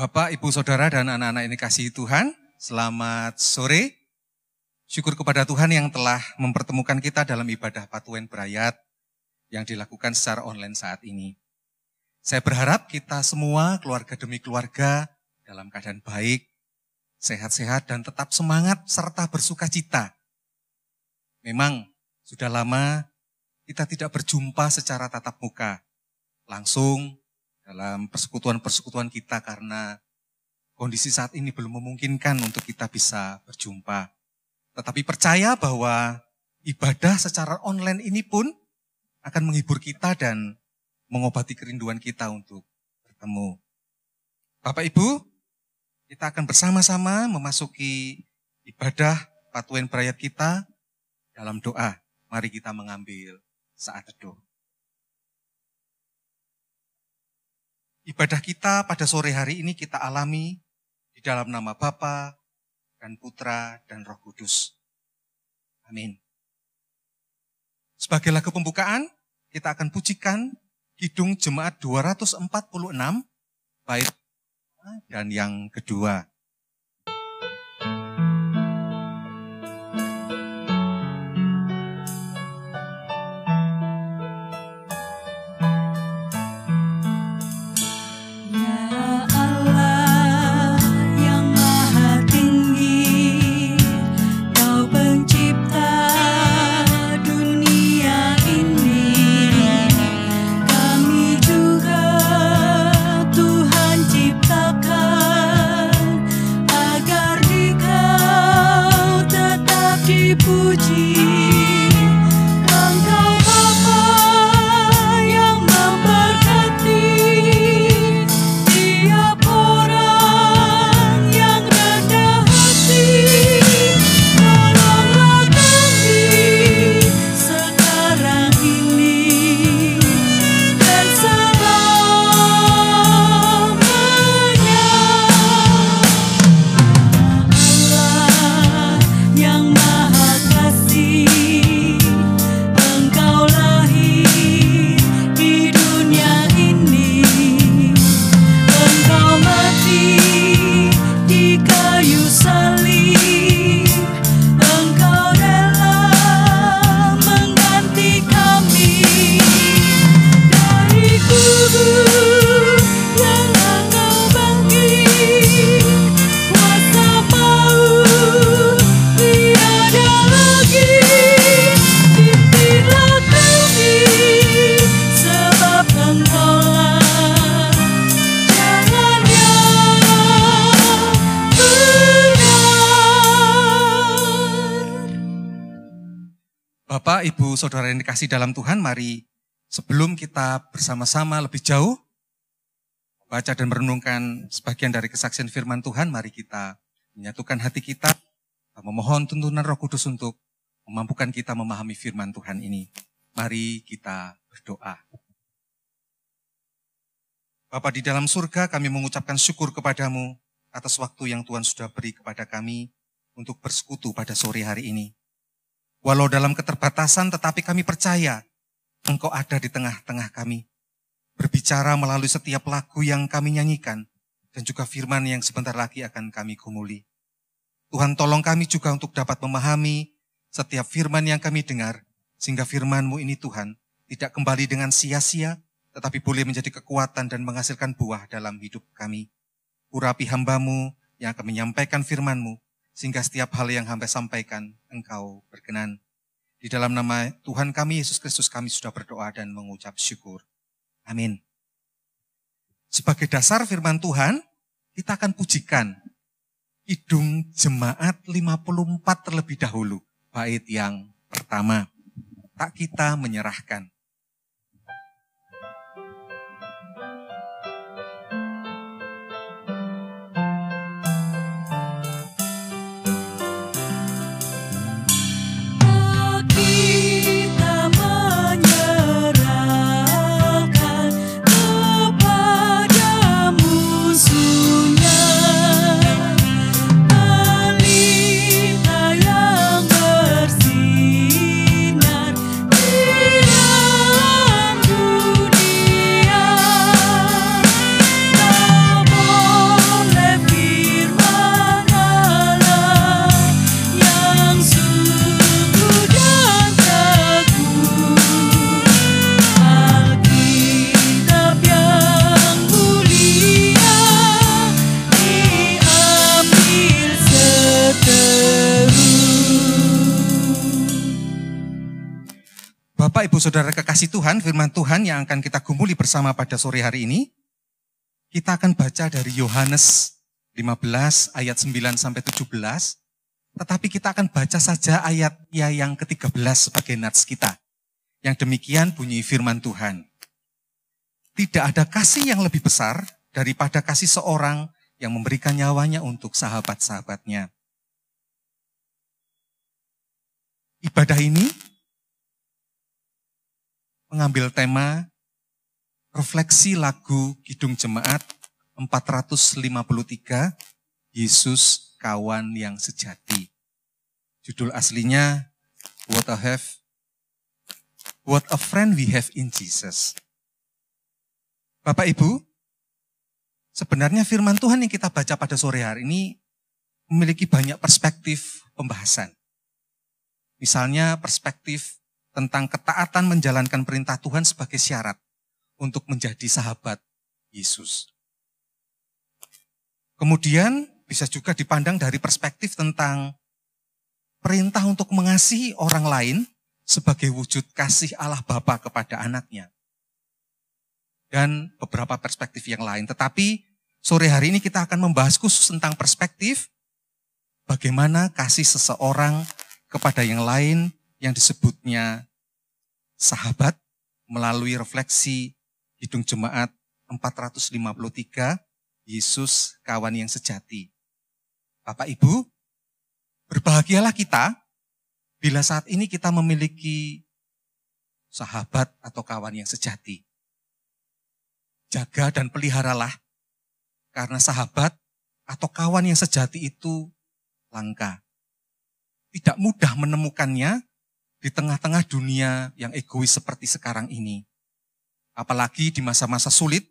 Bapak, Ibu, Saudara, dan anak-anak ini kasih Tuhan, selamat sore. Syukur kepada Tuhan yang telah mempertemukan kita dalam ibadah Patuen Berayat yang dilakukan secara online saat ini. Saya berharap kita semua, keluarga demi keluarga, dalam keadaan baik, sehat-sehat, dan tetap semangat serta bersuka cita. Memang sudah lama kita tidak berjumpa secara tatap muka, langsung dalam persekutuan-persekutuan kita karena kondisi saat ini belum memungkinkan untuk kita bisa berjumpa. Tetapi percaya bahwa ibadah secara online ini pun akan menghibur kita dan mengobati kerinduan kita untuk bertemu. Bapak Ibu, kita akan bersama-sama memasuki ibadah Patuen Berayat kita dalam doa. Mari kita mengambil saat teduh. Ibadah kita pada sore hari ini kita alami di dalam nama Bapa dan Putra dan Roh Kudus. Amin. Sebagai lagu pembukaan, kita akan pujikan Kidung Jemaat 246, bait dan yang kedua. Saudara yang dikasih dalam Tuhan, mari sebelum kita bersama-sama lebih jauh, baca dan merenungkan sebagian dari kesaksian firman Tuhan, mari kita menyatukan hati kita, memohon tuntunan roh kudus untuk memampukan kita memahami firman Tuhan ini. Mari kita berdoa. Bapa di dalam surga, kami mengucapkan syukur kepadamu atas waktu yang Tuhan sudah beri kepada kami untuk bersekutu pada sore hari ini. Walau dalam keterbatasan tetapi kami percaya Engkau ada di tengah-tengah kami. Berbicara melalui setiap lagu yang kami nyanyikan dan juga firman yang sebentar lagi akan kami gumuli. Tuhan tolong kami juga untuk dapat memahami setiap firman yang kami dengar sehingga firman-Mu ini Tuhan tidak kembali dengan sia-sia tetapi boleh menjadi kekuatan dan menghasilkan buah dalam hidup kami. Urapi hambamu yang akan menyampaikan firman-Mu sehingga setiap hal yang hamba sampaikan engkau berkenan. Di dalam nama Tuhan kami Yesus Kristus kami sudah berdoa dan mengucap syukur. Amin. Sebagai dasar firman Tuhan, kita akan pujikan Idung Jemaat 54 terlebih dahulu. Bait yang pertama. Tak kita menyerahkan. Kekasih Tuhan, firman Tuhan yang akan kita gumuli bersama pada sore hari ini, kita akan baca dari Yohanes 15 ayat 9 sampai 17, tetapi kita akan baca saja ayat ya yang ke-13 sebagai nats kita. Yang demikian bunyi firman Tuhan. Tidak ada kasih yang lebih besar daripada kasih seorang yang memberikan nyawanya untuk sahabat-sahabatnya. Ibadah ini mengambil tema refleksi lagu Kidung Jemaat 453, Yesus kawan yang sejati. Judul aslinya What a have What a friend we have in Jesus. Bapak Ibu, sebenarnya firman Tuhan yang kita baca pada sore hari ini memiliki banyak perspektif pembahasan. Misalnya perspektif tentang ketaatan menjalankan perintah Tuhan sebagai syarat untuk menjadi sahabat Yesus. Kemudian bisa juga dipandang dari perspektif tentang perintah untuk mengasihi orang lain sebagai wujud kasih Allah Bapa kepada anaknya. Dan beberapa perspektif yang lain. Tetapi sore hari ini kita akan membahas khusus tentang perspektif bagaimana kasih seseorang kepada yang lain yang disebutnya sahabat melalui refleksi hidung jemaat 453 Yesus kawan yang sejati. Bapak Ibu, berbahagialah kita bila saat ini kita memiliki sahabat atau kawan yang sejati. Jaga dan peliharalah karena sahabat atau kawan yang sejati itu langka tidak mudah menemukannya di tengah-tengah dunia yang egois seperti sekarang ini. Apalagi di masa-masa sulit,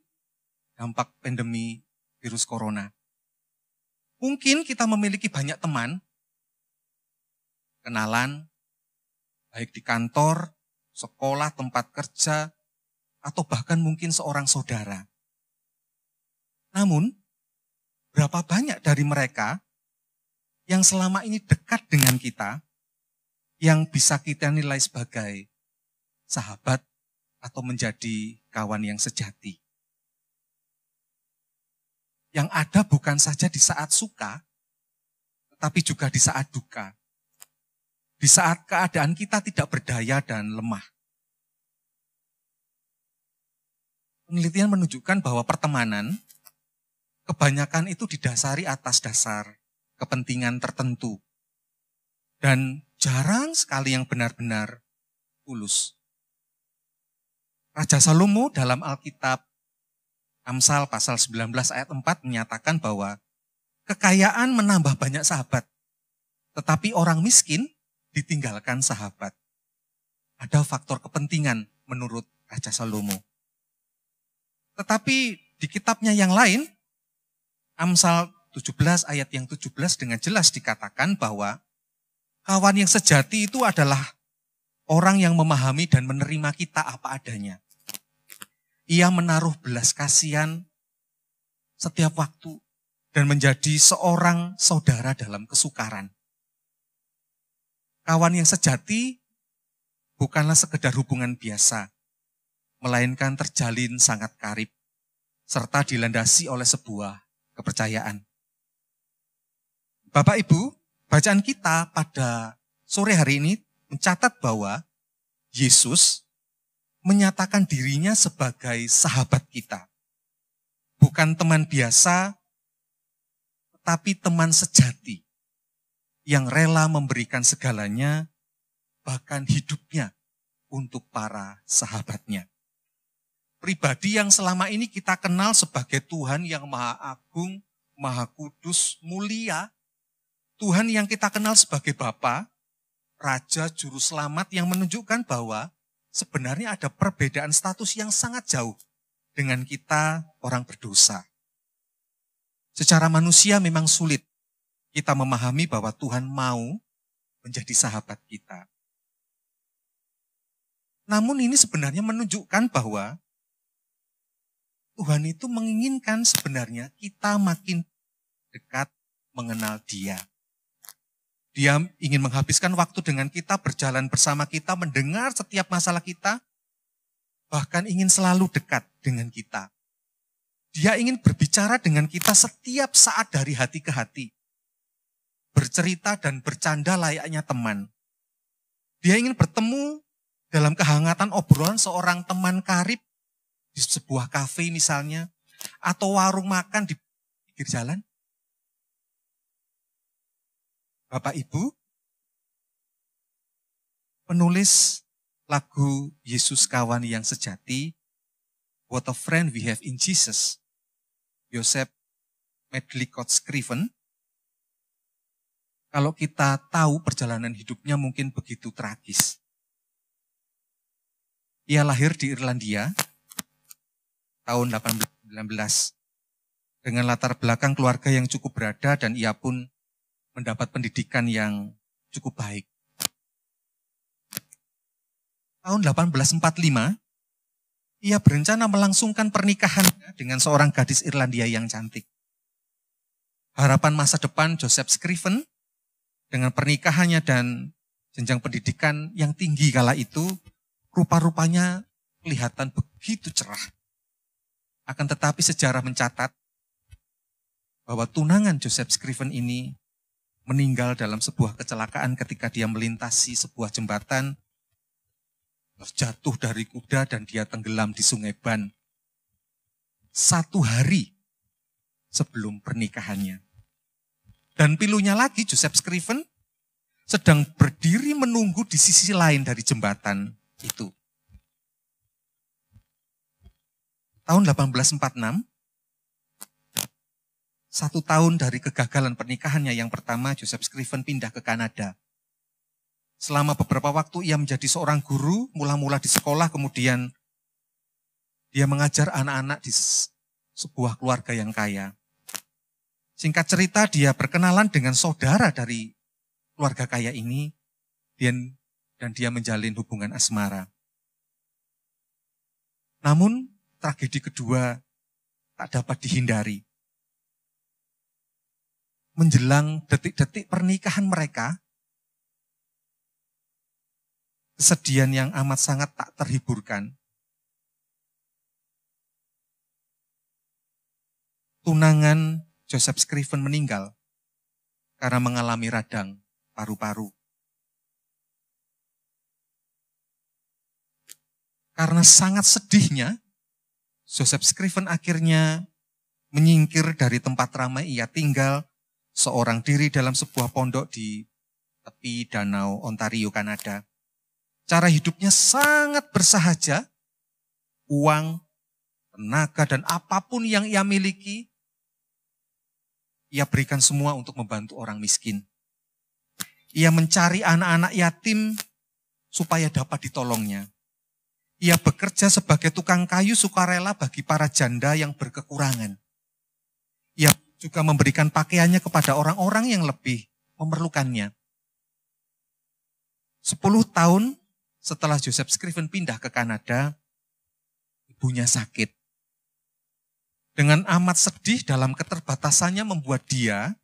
dampak pandemi virus corona. Mungkin kita memiliki banyak teman, kenalan, baik di kantor, sekolah, tempat kerja, atau bahkan mungkin seorang saudara. Namun, berapa banyak dari mereka yang selama ini dekat dengan kita, yang bisa kita nilai sebagai sahabat atau menjadi kawan yang sejati. Yang ada bukan saja di saat suka, tetapi juga di saat duka. Di saat keadaan kita tidak berdaya dan lemah. Penelitian menunjukkan bahwa pertemanan kebanyakan itu didasari atas dasar kepentingan tertentu. Dan jarang sekali yang benar-benar tulus. Raja Salomo dalam Alkitab Amsal pasal 19 ayat 4 menyatakan bahwa kekayaan menambah banyak sahabat, tetapi orang miskin ditinggalkan sahabat. Ada faktor kepentingan menurut Raja Salomo. Tetapi di kitabnya yang lain, Amsal 17 ayat yang 17 dengan jelas dikatakan bahwa kawan yang sejati itu adalah orang yang memahami dan menerima kita apa adanya. Ia menaruh belas kasihan setiap waktu dan menjadi seorang saudara dalam kesukaran. Kawan yang sejati bukanlah sekedar hubungan biasa, melainkan terjalin sangat karib, serta dilandasi oleh sebuah kepercayaan. Bapak Ibu, bacaan kita pada sore hari ini mencatat bahwa Yesus menyatakan dirinya sebagai sahabat kita. Bukan teman biasa, tetapi teman sejati yang rela memberikan segalanya, bahkan hidupnya untuk para sahabatnya. Pribadi yang selama ini kita kenal sebagai Tuhan yang Maha Agung, Maha Kudus, mulia, Tuhan yang kita kenal sebagai Bapa, Raja Juru Selamat yang menunjukkan bahwa sebenarnya ada perbedaan status yang sangat jauh dengan kita orang berdosa. Secara manusia memang sulit kita memahami bahwa Tuhan mau menjadi sahabat kita. Namun ini sebenarnya menunjukkan bahwa Tuhan itu menginginkan sebenarnya kita makin dekat mengenal dia. Di Dia ingin menghabiskan waktu dengan kita, berjalan bersama kita, mendengar setiap masalah kita, bahkan ingin selalu dekat dengan kita. Dia ingin berbicara dengan kita setiap saat dari hati ke hati. Bercerita dan bercanda layaknya teman. Dia ingin bertemu dalam kehangatan obrolan seorang teman karib di sebuah kafe misalnya, atau warung makan di pinggir jalan. Bapak Ibu, penulis lagu Yesus kawan yang sejati, What a Friend We Have in Jesus, Joseph Medlicott Scriven, kalau kita tahu perjalanan hidupnya mungkin begitu tragis. Ia lahir di Irlandia tahun 1819 dengan latar belakang keluarga yang cukup berada dan ia pun mendapat pendidikan yang cukup baik. Tahun 1845, ia berencana melangsungkan pernikahan dengan seorang gadis Irlandia yang cantik. Harapan masa depan Joseph Scriven dengan pernikahannya dan jenjang pendidikan yang tinggi kala itu, rupa-rupanya kelihatan begitu cerah. Akan tetapi sejarah mencatat bahwa tunangan Joseph Scriven ini meninggal dalam sebuah kecelakaan ketika dia melintasi sebuah jembatan, jatuh dari kuda dan dia tenggelam di sungai Ban. Satu hari sebelum pernikahannya. Dan pilunya lagi Joseph Scriven sedang berdiri menunggu di sisi lain dari jembatan itu. Tahun 1846, satu tahun dari kegagalan pernikahannya yang pertama, Joseph Scriven pindah ke Kanada. Selama beberapa waktu ia menjadi seorang guru, mula-mula di sekolah, kemudian dia mengajar anak-anak di sebuah keluarga yang kaya. Singkat cerita, dia berkenalan dengan saudara dari keluarga kaya ini, dan dia menjalin hubungan asmara. Namun, tragedi kedua tak dapat dihindari menjelang detik-detik pernikahan mereka, kesedihan yang amat sangat tak terhiburkan. Tunangan Joseph Scriven meninggal karena mengalami radang paru-paru. Karena sangat sedihnya, Joseph Scriven akhirnya menyingkir dari tempat ramai ia tinggal seorang diri dalam sebuah pondok di tepi danau Ontario, Kanada. Cara hidupnya sangat bersahaja, uang, tenaga, dan apa pun yang ia miliki, ia berikan semua untuk membantu orang miskin. Ia mencari anak-anak yatim supaya dapat ditolongnya. Ia bekerja sebagai tukang kayu sukarela bagi para janda yang berkekurangan. Ia juga memberikan pakaiannya kepada orang-orang yang lebih memerlukannya. Sepuluh tahun setelah Joseph Scriven pindah ke Kanada, ibunya sakit. Dengan amat sedih dalam keterbatasannya membuat dia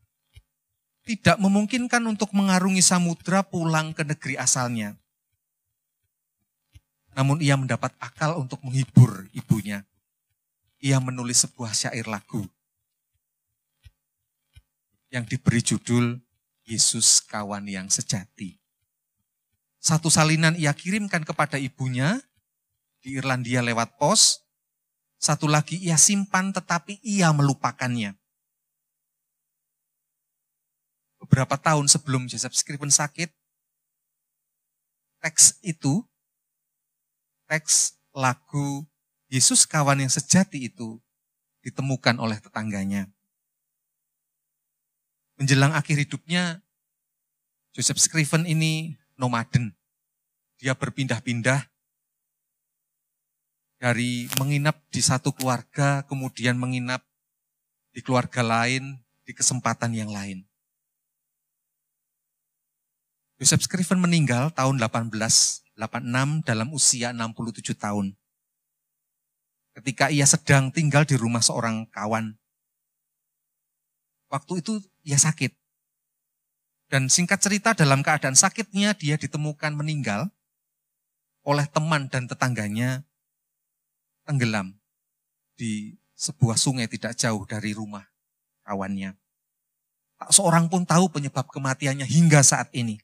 tidak memungkinkan untuk mengarungi samudra pulang ke negeri asalnya. Namun ia mendapat akal untuk menghibur ibunya. Ia menulis sebuah syair lagu yang diberi judul Yesus kawan yang sejati. Satu salinan ia kirimkan kepada ibunya di Irlandia lewat pos. Satu lagi ia simpan tetapi ia melupakannya. Beberapa tahun sebelum Joseph Scriven sakit, teks itu, teks lagu Yesus kawan yang sejati itu ditemukan oleh tetangganya. Menjelang akhir hidupnya, Joseph Scriven ini nomaden. Dia berpindah-pindah dari menginap di satu keluarga, kemudian menginap di keluarga lain, di kesempatan yang lain. Joseph Scriven meninggal tahun 1886 dalam usia 67 tahun. Ketika ia sedang tinggal di rumah seorang kawan. Waktu itu ia sakit. Dan singkat cerita dalam keadaan sakitnya dia ditemukan meninggal oleh teman dan tetangganya tenggelam di sebuah sungai tidak jauh dari rumah kawannya. Tak seorang pun tahu penyebab kematiannya hingga saat ini.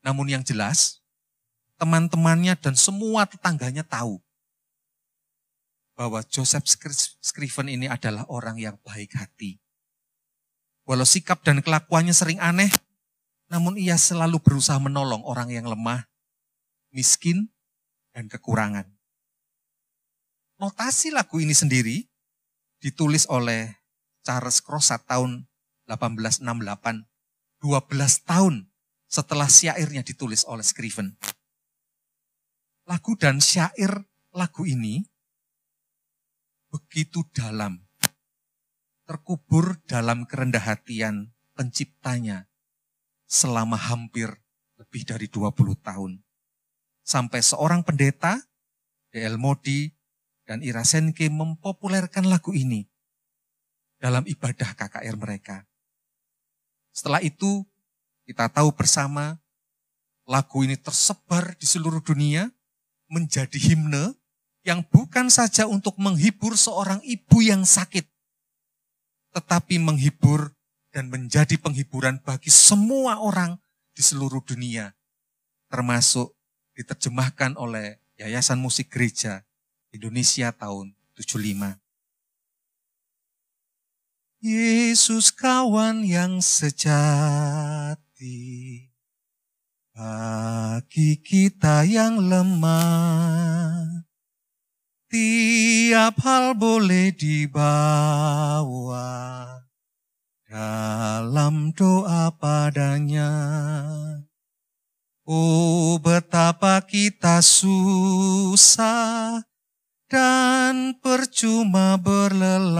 Namun yang jelas, teman-temannya dan semua tetangganya tahu bahwa Joseph Scriven ini adalah orang yang baik hati. Walau sikap dan kelakuannya sering aneh, namun ia selalu berusaha menolong orang yang lemah, miskin, dan kekurangan. Notasi lagu ini sendiri ditulis oleh Charles Crosat tahun 1868, 12 tahun setelah syairnya ditulis oleh Scriven. Lagu dan syair lagu ini begitu dalam terkubur dalam kerendah hatian penciptanya selama hampir lebih dari 20 tahun. Sampai seorang pendeta, D.L. Modi, dan Ira Senke mempopulerkan lagu ini dalam ibadah KKR mereka. Setelah itu, kita tahu bersama lagu ini tersebar di seluruh dunia menjadi himne yang bukan saja untuk menghibur seorang ibu yang sakit, tetapi menghibur dan menjadi penghiburan bagi semua orang di seluruh dunia, termasuk diterjemahkan oleh Yayasan Musik Gereja Indonesia tahun 75. Yesus kawan yang sejati bagi kita yang lemah Tiap hal boleh dibawa dalam doa padanya. Oh betapa kita susah dan percuma berlelah.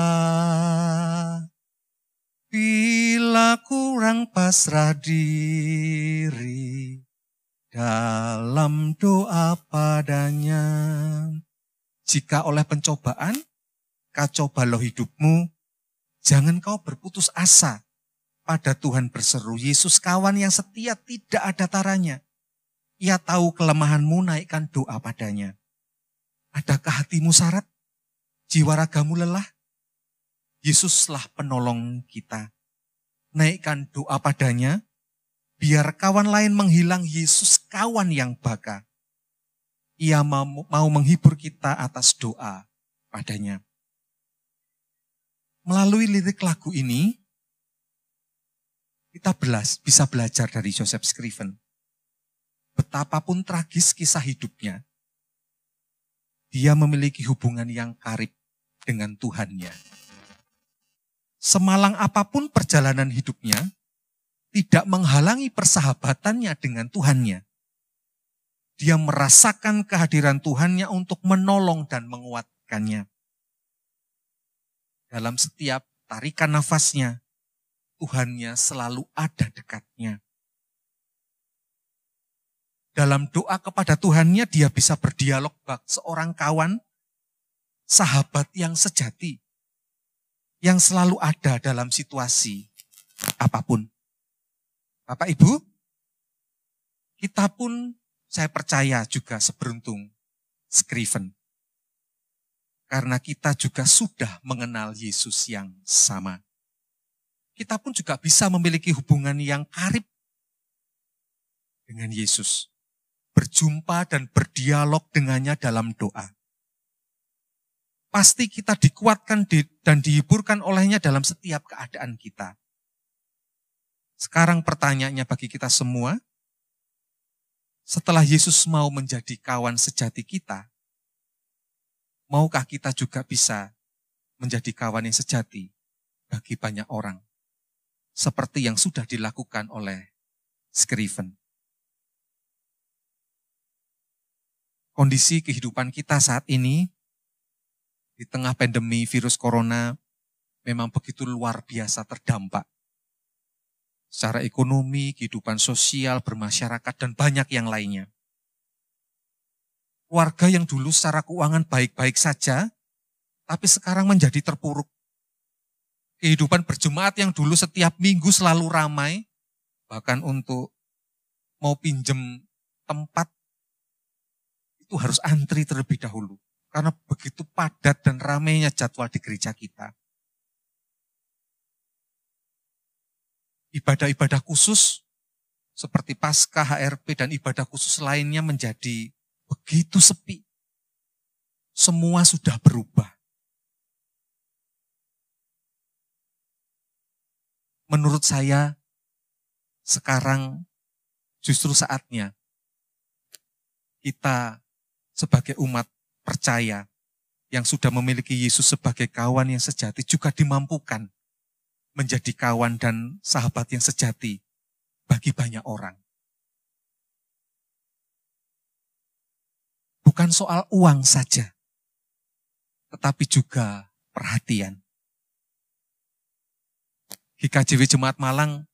Bila kurang pasrah diri dalam doa padanya. Jika oleh pencobaan, kacau balau hidupmu, jangan kau berputus asa. Pada Tuhan berseru, Yesus kawan yang setia tidak ada taranya. Ia tahu kelemahanmu, naikkan doa padanya. Adakah hatimu syarat? Jiwa ragamu lelah? Yesuslah penolong kita. Naikkan doa padanya, biar kawan lain menghilang Yesus kawan yang baka. Ia mau, mau menghibur kita atas doa padanya. Melalui lirik lagu ini, kita belas, bisa belajar dari Joseph Scriven. Betapapun tragis kisah hidupnya, dia memiliki hubungan yang karib dengan Tuhannya. Semalang apa pun perjalanan hidupnya, tidak menghalangi persahabatannya dengan Tuhannya. Dia merasakan kehadiran Tuhannya untuk menolong dan menguatkannya. Dalam setiap tarikan nafasnya, Tuhannya selalu ada dekatnya. Dalam doa kepada Tuhannya, dia bisa berdialog bak seorang kawan, sahabat yang sejati, yang selalu ada dalam situasi apa pun. Bapak Ibu, kita pun saya percaya juga seberuntung Scriven. Karena kita juga sudah mengenal Yesus yang sama. Kita pun juga bisa memiliki hubungan yang karib dengan Yesus. Berjumpa dan berdialog dengannya dalam doa. Pasti kita dikuatkan dan dihiburkan olehnya dalam setiap keadaan kita. Sekarang pertanyaannya bagi kita semua, setelah Yesus mau menjadi kawan sejati kita, maukah kita juga bisa menjadi kawan yang sejati bagi banyak orang? Seperti yang sudah dilakukan oleh Scriven. Kondisi kehidupan kita saat ini di tengah pandemi virus corona memang begitu luar biasa terdampak secara ekonomi, kehidupan sosial, bermasyarakat, dan banyak yang lainnya. Warga yang dulu secara keuangan baik-baik saja, tapi sekarang menjadi terpuruk. Kehidupan berjemaat yang dulu setiap minggu selalu ramai, Bahkan untuk mau pinjem tempat itu harus antri terlebih dahulu. Karena begitu padat dan ramainya jadwal di gereja kita. Ibadah-ibadah khusus seperti pasca HRP dan ibadah khusus lainnya menjadi begitu sepi. Semua sudah berubah. Menurut saya, sekarang justru saatnya kita sebagai umat percaya yang sudah memiliki Yesus sebagai kawan yang sejati juga dimampukan menjadi kawan dan sahabat yang sejati bagi banyak orang. Bukan soal uang saja, tetapi juga perhatian. GKJW Jemaat Malang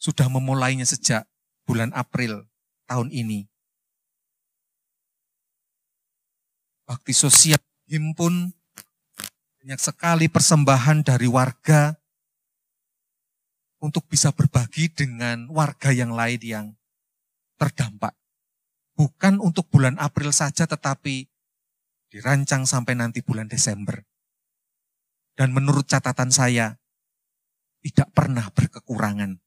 sudah memulainya sejak bulan April tahun ini. Bakti sosial himpun banyak sekali persembahan dari warga untuk bisa berbagi dengan warga yang lain yang terdampak. Bukan untuk bulan April saja tetapi dirancang sampai nanti bulan Desember. Dan menurut catatan saya, tidak pernah berkekurangan.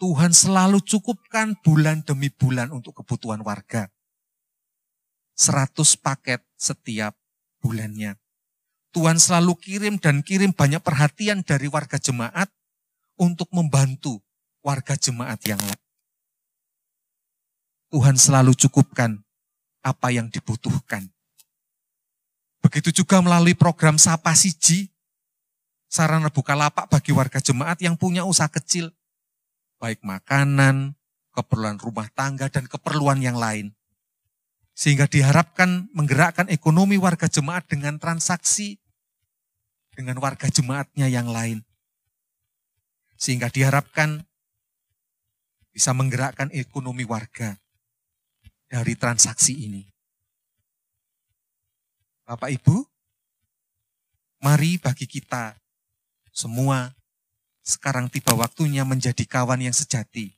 Tuhan selalu cukupkan bulan demi bulan untuk kebutuhan warga. 100 paket setiap bulannya. Tuhan selalu kirim dan kirim banyak perhatian dari warga jemaat untuk membantu warga jemaat yang lain. Tuhan selalu cukupkan apa yang dibutuhkan. Begitu juga melalui program Sapa Siji, sarana buka lapak bagi warga jemaat yang punya usaha kecil, baik makanan, keperluan rumah tangga, dan keperluan yang lain. Sehingga diharapkan menggerakkan ekonomi warga jemaat dengan transaksi dengan warga jemaatnya yang lain. Sehingga diharapkan bisa menggerakkan ekonomi warga dari transaksi ini. Bapak Ibu, mari bagi kita semua sekarang tiba waktunya menjadi kawan yang sejati.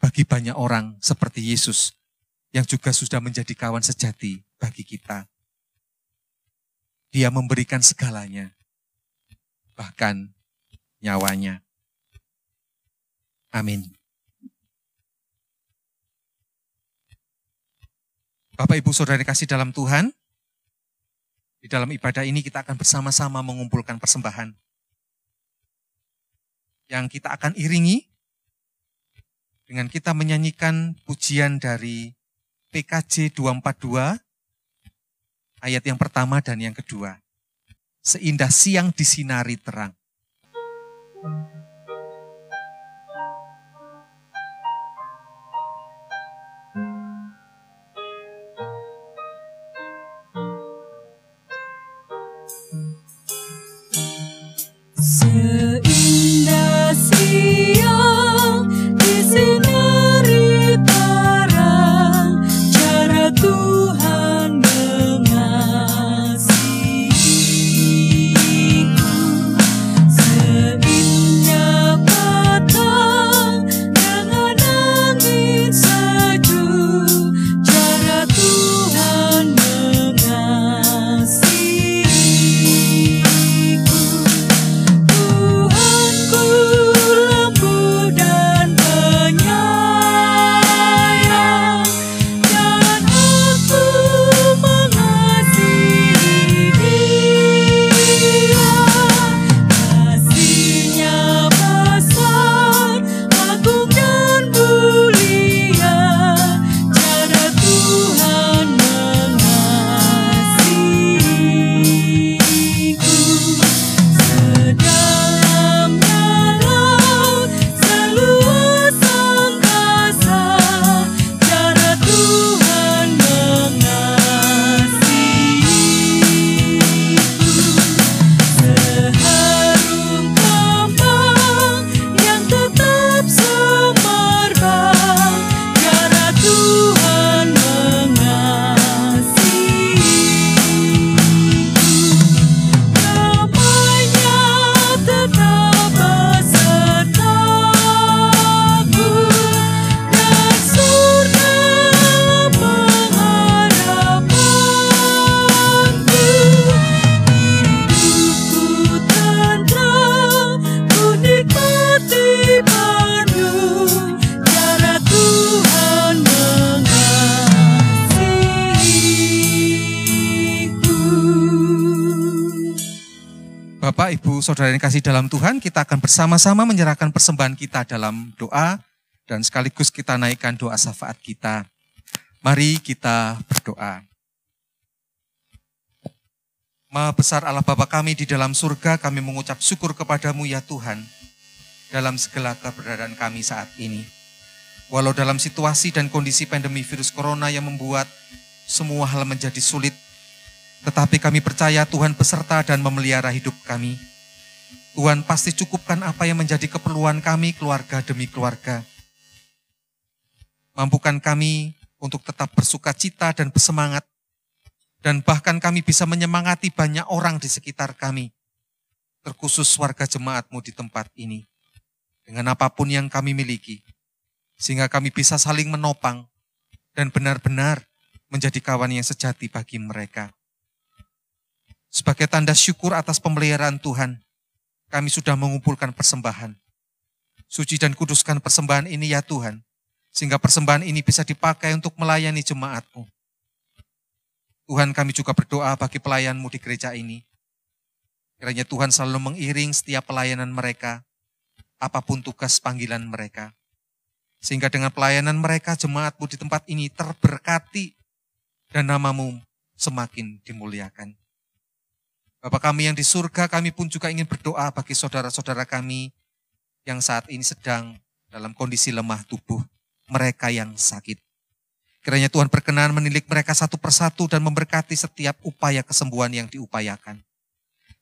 Bagi banyak orang seperti Yesus yang juga sudah menjadi kawan sejati bagi kita. Dia memberikan segalanya, bahkan nyawanya. Amin. Bapak Ibu Saudara kasih dalam Tuhan, di dalam ibadah ini kita akan bersama-sama mengumpulkan persembahan. Yang kita akan iringi dengan kita menyanyikan pujian dari PKJ 242 ayat yang pertama dan yang kedua. Seindah siang disinari terang. Ibu Saudara yang kasih dalam Tuhan, kita akan bersama-sama menyerahkan persembahan kita dalam doa dan sekaligus kita naikkan doa syafaat kita. Mari kita berdoa. Maha besar Allah Bapa kami di dalam surga, kami mengucap syukur kepadamu ya Tuhan dalam segala keberadaan kami saat ini. Walau dalam situasi dan kondisi pandemi virus corona yang membuat semua hal menjadi sulit, tetapi kami percaya Tuhan beserta dan memelihara hidup kami. Tuhan pasti cukupkan apa yang menjadi keperluan kami keluarga demi keluarga. Mampukan kami untuk tetap bersuka cita dan bersemangat dan bahkan kami bisa menyemangati banyak orang di sekitar kami, terkhusus warga jemaatmu di tempat ini, dengan apa pun yang kami miliki, sehingga kami bisa saling menopang dan benar-benar menjadi kawan yang sejati bagi mereka. Sebagai tanda syukur atas pemeliharaan Tuhan, kami sudah mengumpulkan persembahan. Suci dan kuduskan persembahan ini ya Tuhan, sehingga persembahan ini bisa dipakai untuk melayani jemaatmu Tuhan kami juga berdoa bagi pelayanmu di gereja ini. Kiranya Tuhan selalu mengiring setiap pelayanan mereka, apa pun tugas panggilan mereka. Sehingga dengan pelayanan mereka jemaatmu di tempat ini terberkati dan namamu semakin dimuliakan. Bapak kami yang di surga, kami pun juga ingin berdoa bagi saudara-saudara kami yang saat ini sedang dalam kondisi lemah tubuh, mereka yang sakit. Kiranya Tuhan berkenan menilik mereka satu persatu dan memberkati setiap upaya kesembuhan yang diupayakan.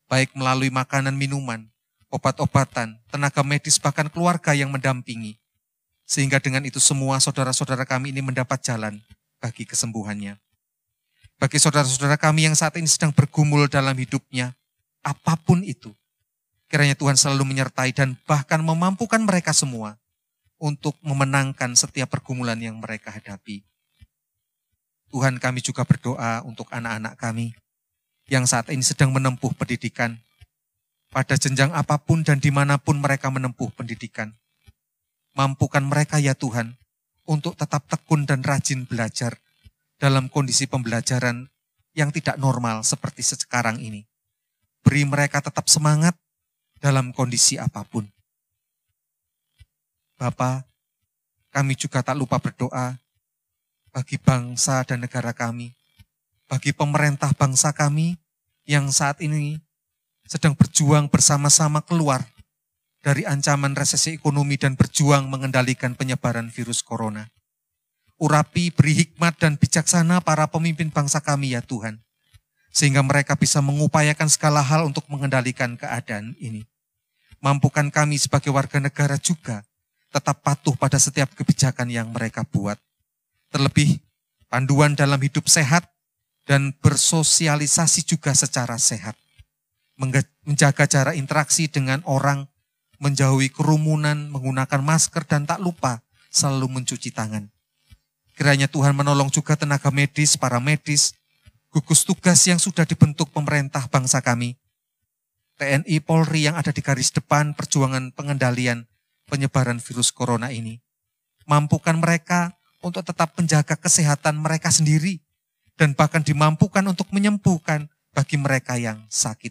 Baik melalui makanan minuman, obat-obatan, tenaga medis, bahkan keluarga yang mendampingi. Sehingga dengan itu semua saudara-saudara kami ini mendapat jalan bagi kesembuhannya. Bagi saudara-saudara kami yang saat ini sedang bergumul dalam hidupnya, apa pun itu, kiranya Tuhan selalu menyertai dan bahkan memampukan mereka semua untuk memenangkan setiap pergumulan yang mereka hadapi. Tuhan kami juga berdoa untuk anak-anak kami yang saat ini sedang menempuh pendidikan. Pada jenjang apa pun dan di mana pun mereka menempuh pendidikan. Mampukan mereka ya Tuhan untuk tetap tekun dan rajin belajar dalam kondisi pembelajaran yang tidak normal seperti sekarang ini. Beri mereka tetap semangat dalam kondisi apa pun. Bapa, kami juga tak lupa berdoa bagi bangsa dan negara kami, bagi pemerintah bangsa kami yang saat ini sedang berjuang bersama-sama keluar dari ancaman resesi ekonomi dan berjuang mengendalikan penyebaran virus corona. Urapi, beri hikmat dan bijaksana para pemimpin bangsa kami ya Tuhan. Sehingga mereka bisa mengupayakan segala hal untuk mengendalikan keadaan ini. Mampukan kami sebagai warga negara juga tetap patuh pada setiap kebijakan yang mereka buat. Terlebih panduan dalam hidup sehat dan bersosialisasi juga secara sehat. Menjaga cara interaksi dengan orang, menjauhi kerumunan, menggunakan masker, dan tak lupa selalu mencuci tangan. Kiranya Tuhan menolong juga tenaga medis, para medis, gugus tugas yang sudah dibentuk pemerintah bangsa kami, TNI Polri yang ada di garis depan perjuangan pengendalian penyebaran virus corona ini. Mampukan mereka untuk tetap menjaga kesehatan mereka sendiri dan bahkan dimampukan untuk menyembuhkan bagi mereka yang sakit.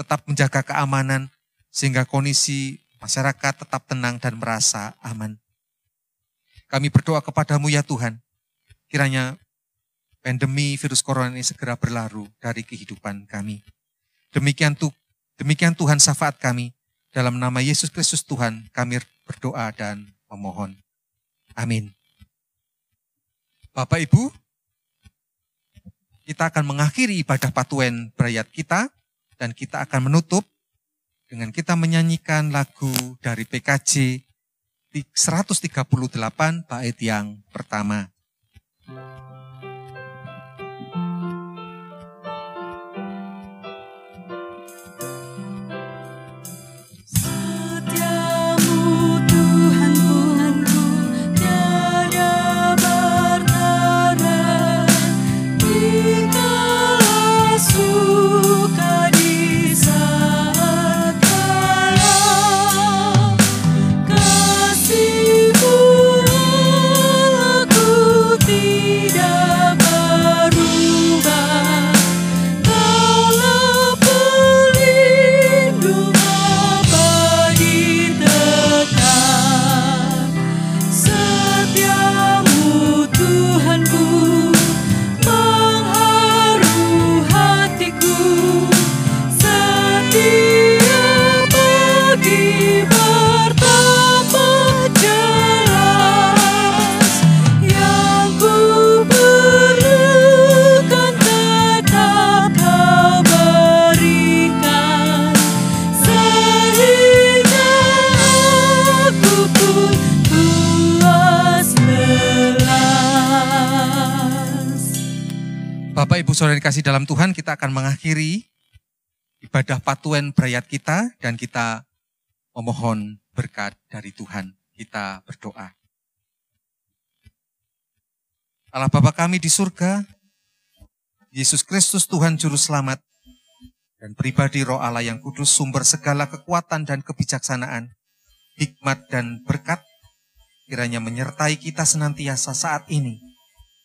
Tetap menjaga keamanan sehingga kondisi masyarakat tetap tenang dan merasa aman. Kami berdoa kepadamu ya Tuhan, kiranya pandemi virus corona ini segera berlalu dari kehidupan kami. Demikian, tu, demikian Tuhan syafaat kami. Dalam nama Yesus Kristus Tuhan kami berdoa dan memohon. Amin. Bapak Ibu, kita akan mengakhiri ibadah patuen berayat kita dan kita akan menutup dengan kita menyanyikan lagu dari PKJ 138 bait yang pertama. Saudara dikasih dalam Tuhan, kita akan mengakhiri ibadah patuen berayat kita dan kita memohon berkat dari Tuhan. Kita berdoa. Allah Bapa kami di surga, Yesus Kristus Tuhan Juru Selamat, dan pribadi roh Allah yang kudus sumber segala kekuatan dan kebijaksanaan, hikmat dan berkat, kiranya menyertai kita senantiasa saat ini,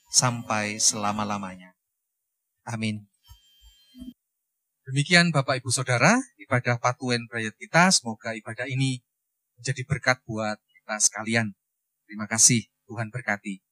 sampai selama-lamanya. Amin. Demikian Bapak Ibu Saudara, ibadah patuen berayat kita, semoga ibadah ini menjadi berkat buat kita sekalian. Terima kasih, Tuhan berkati.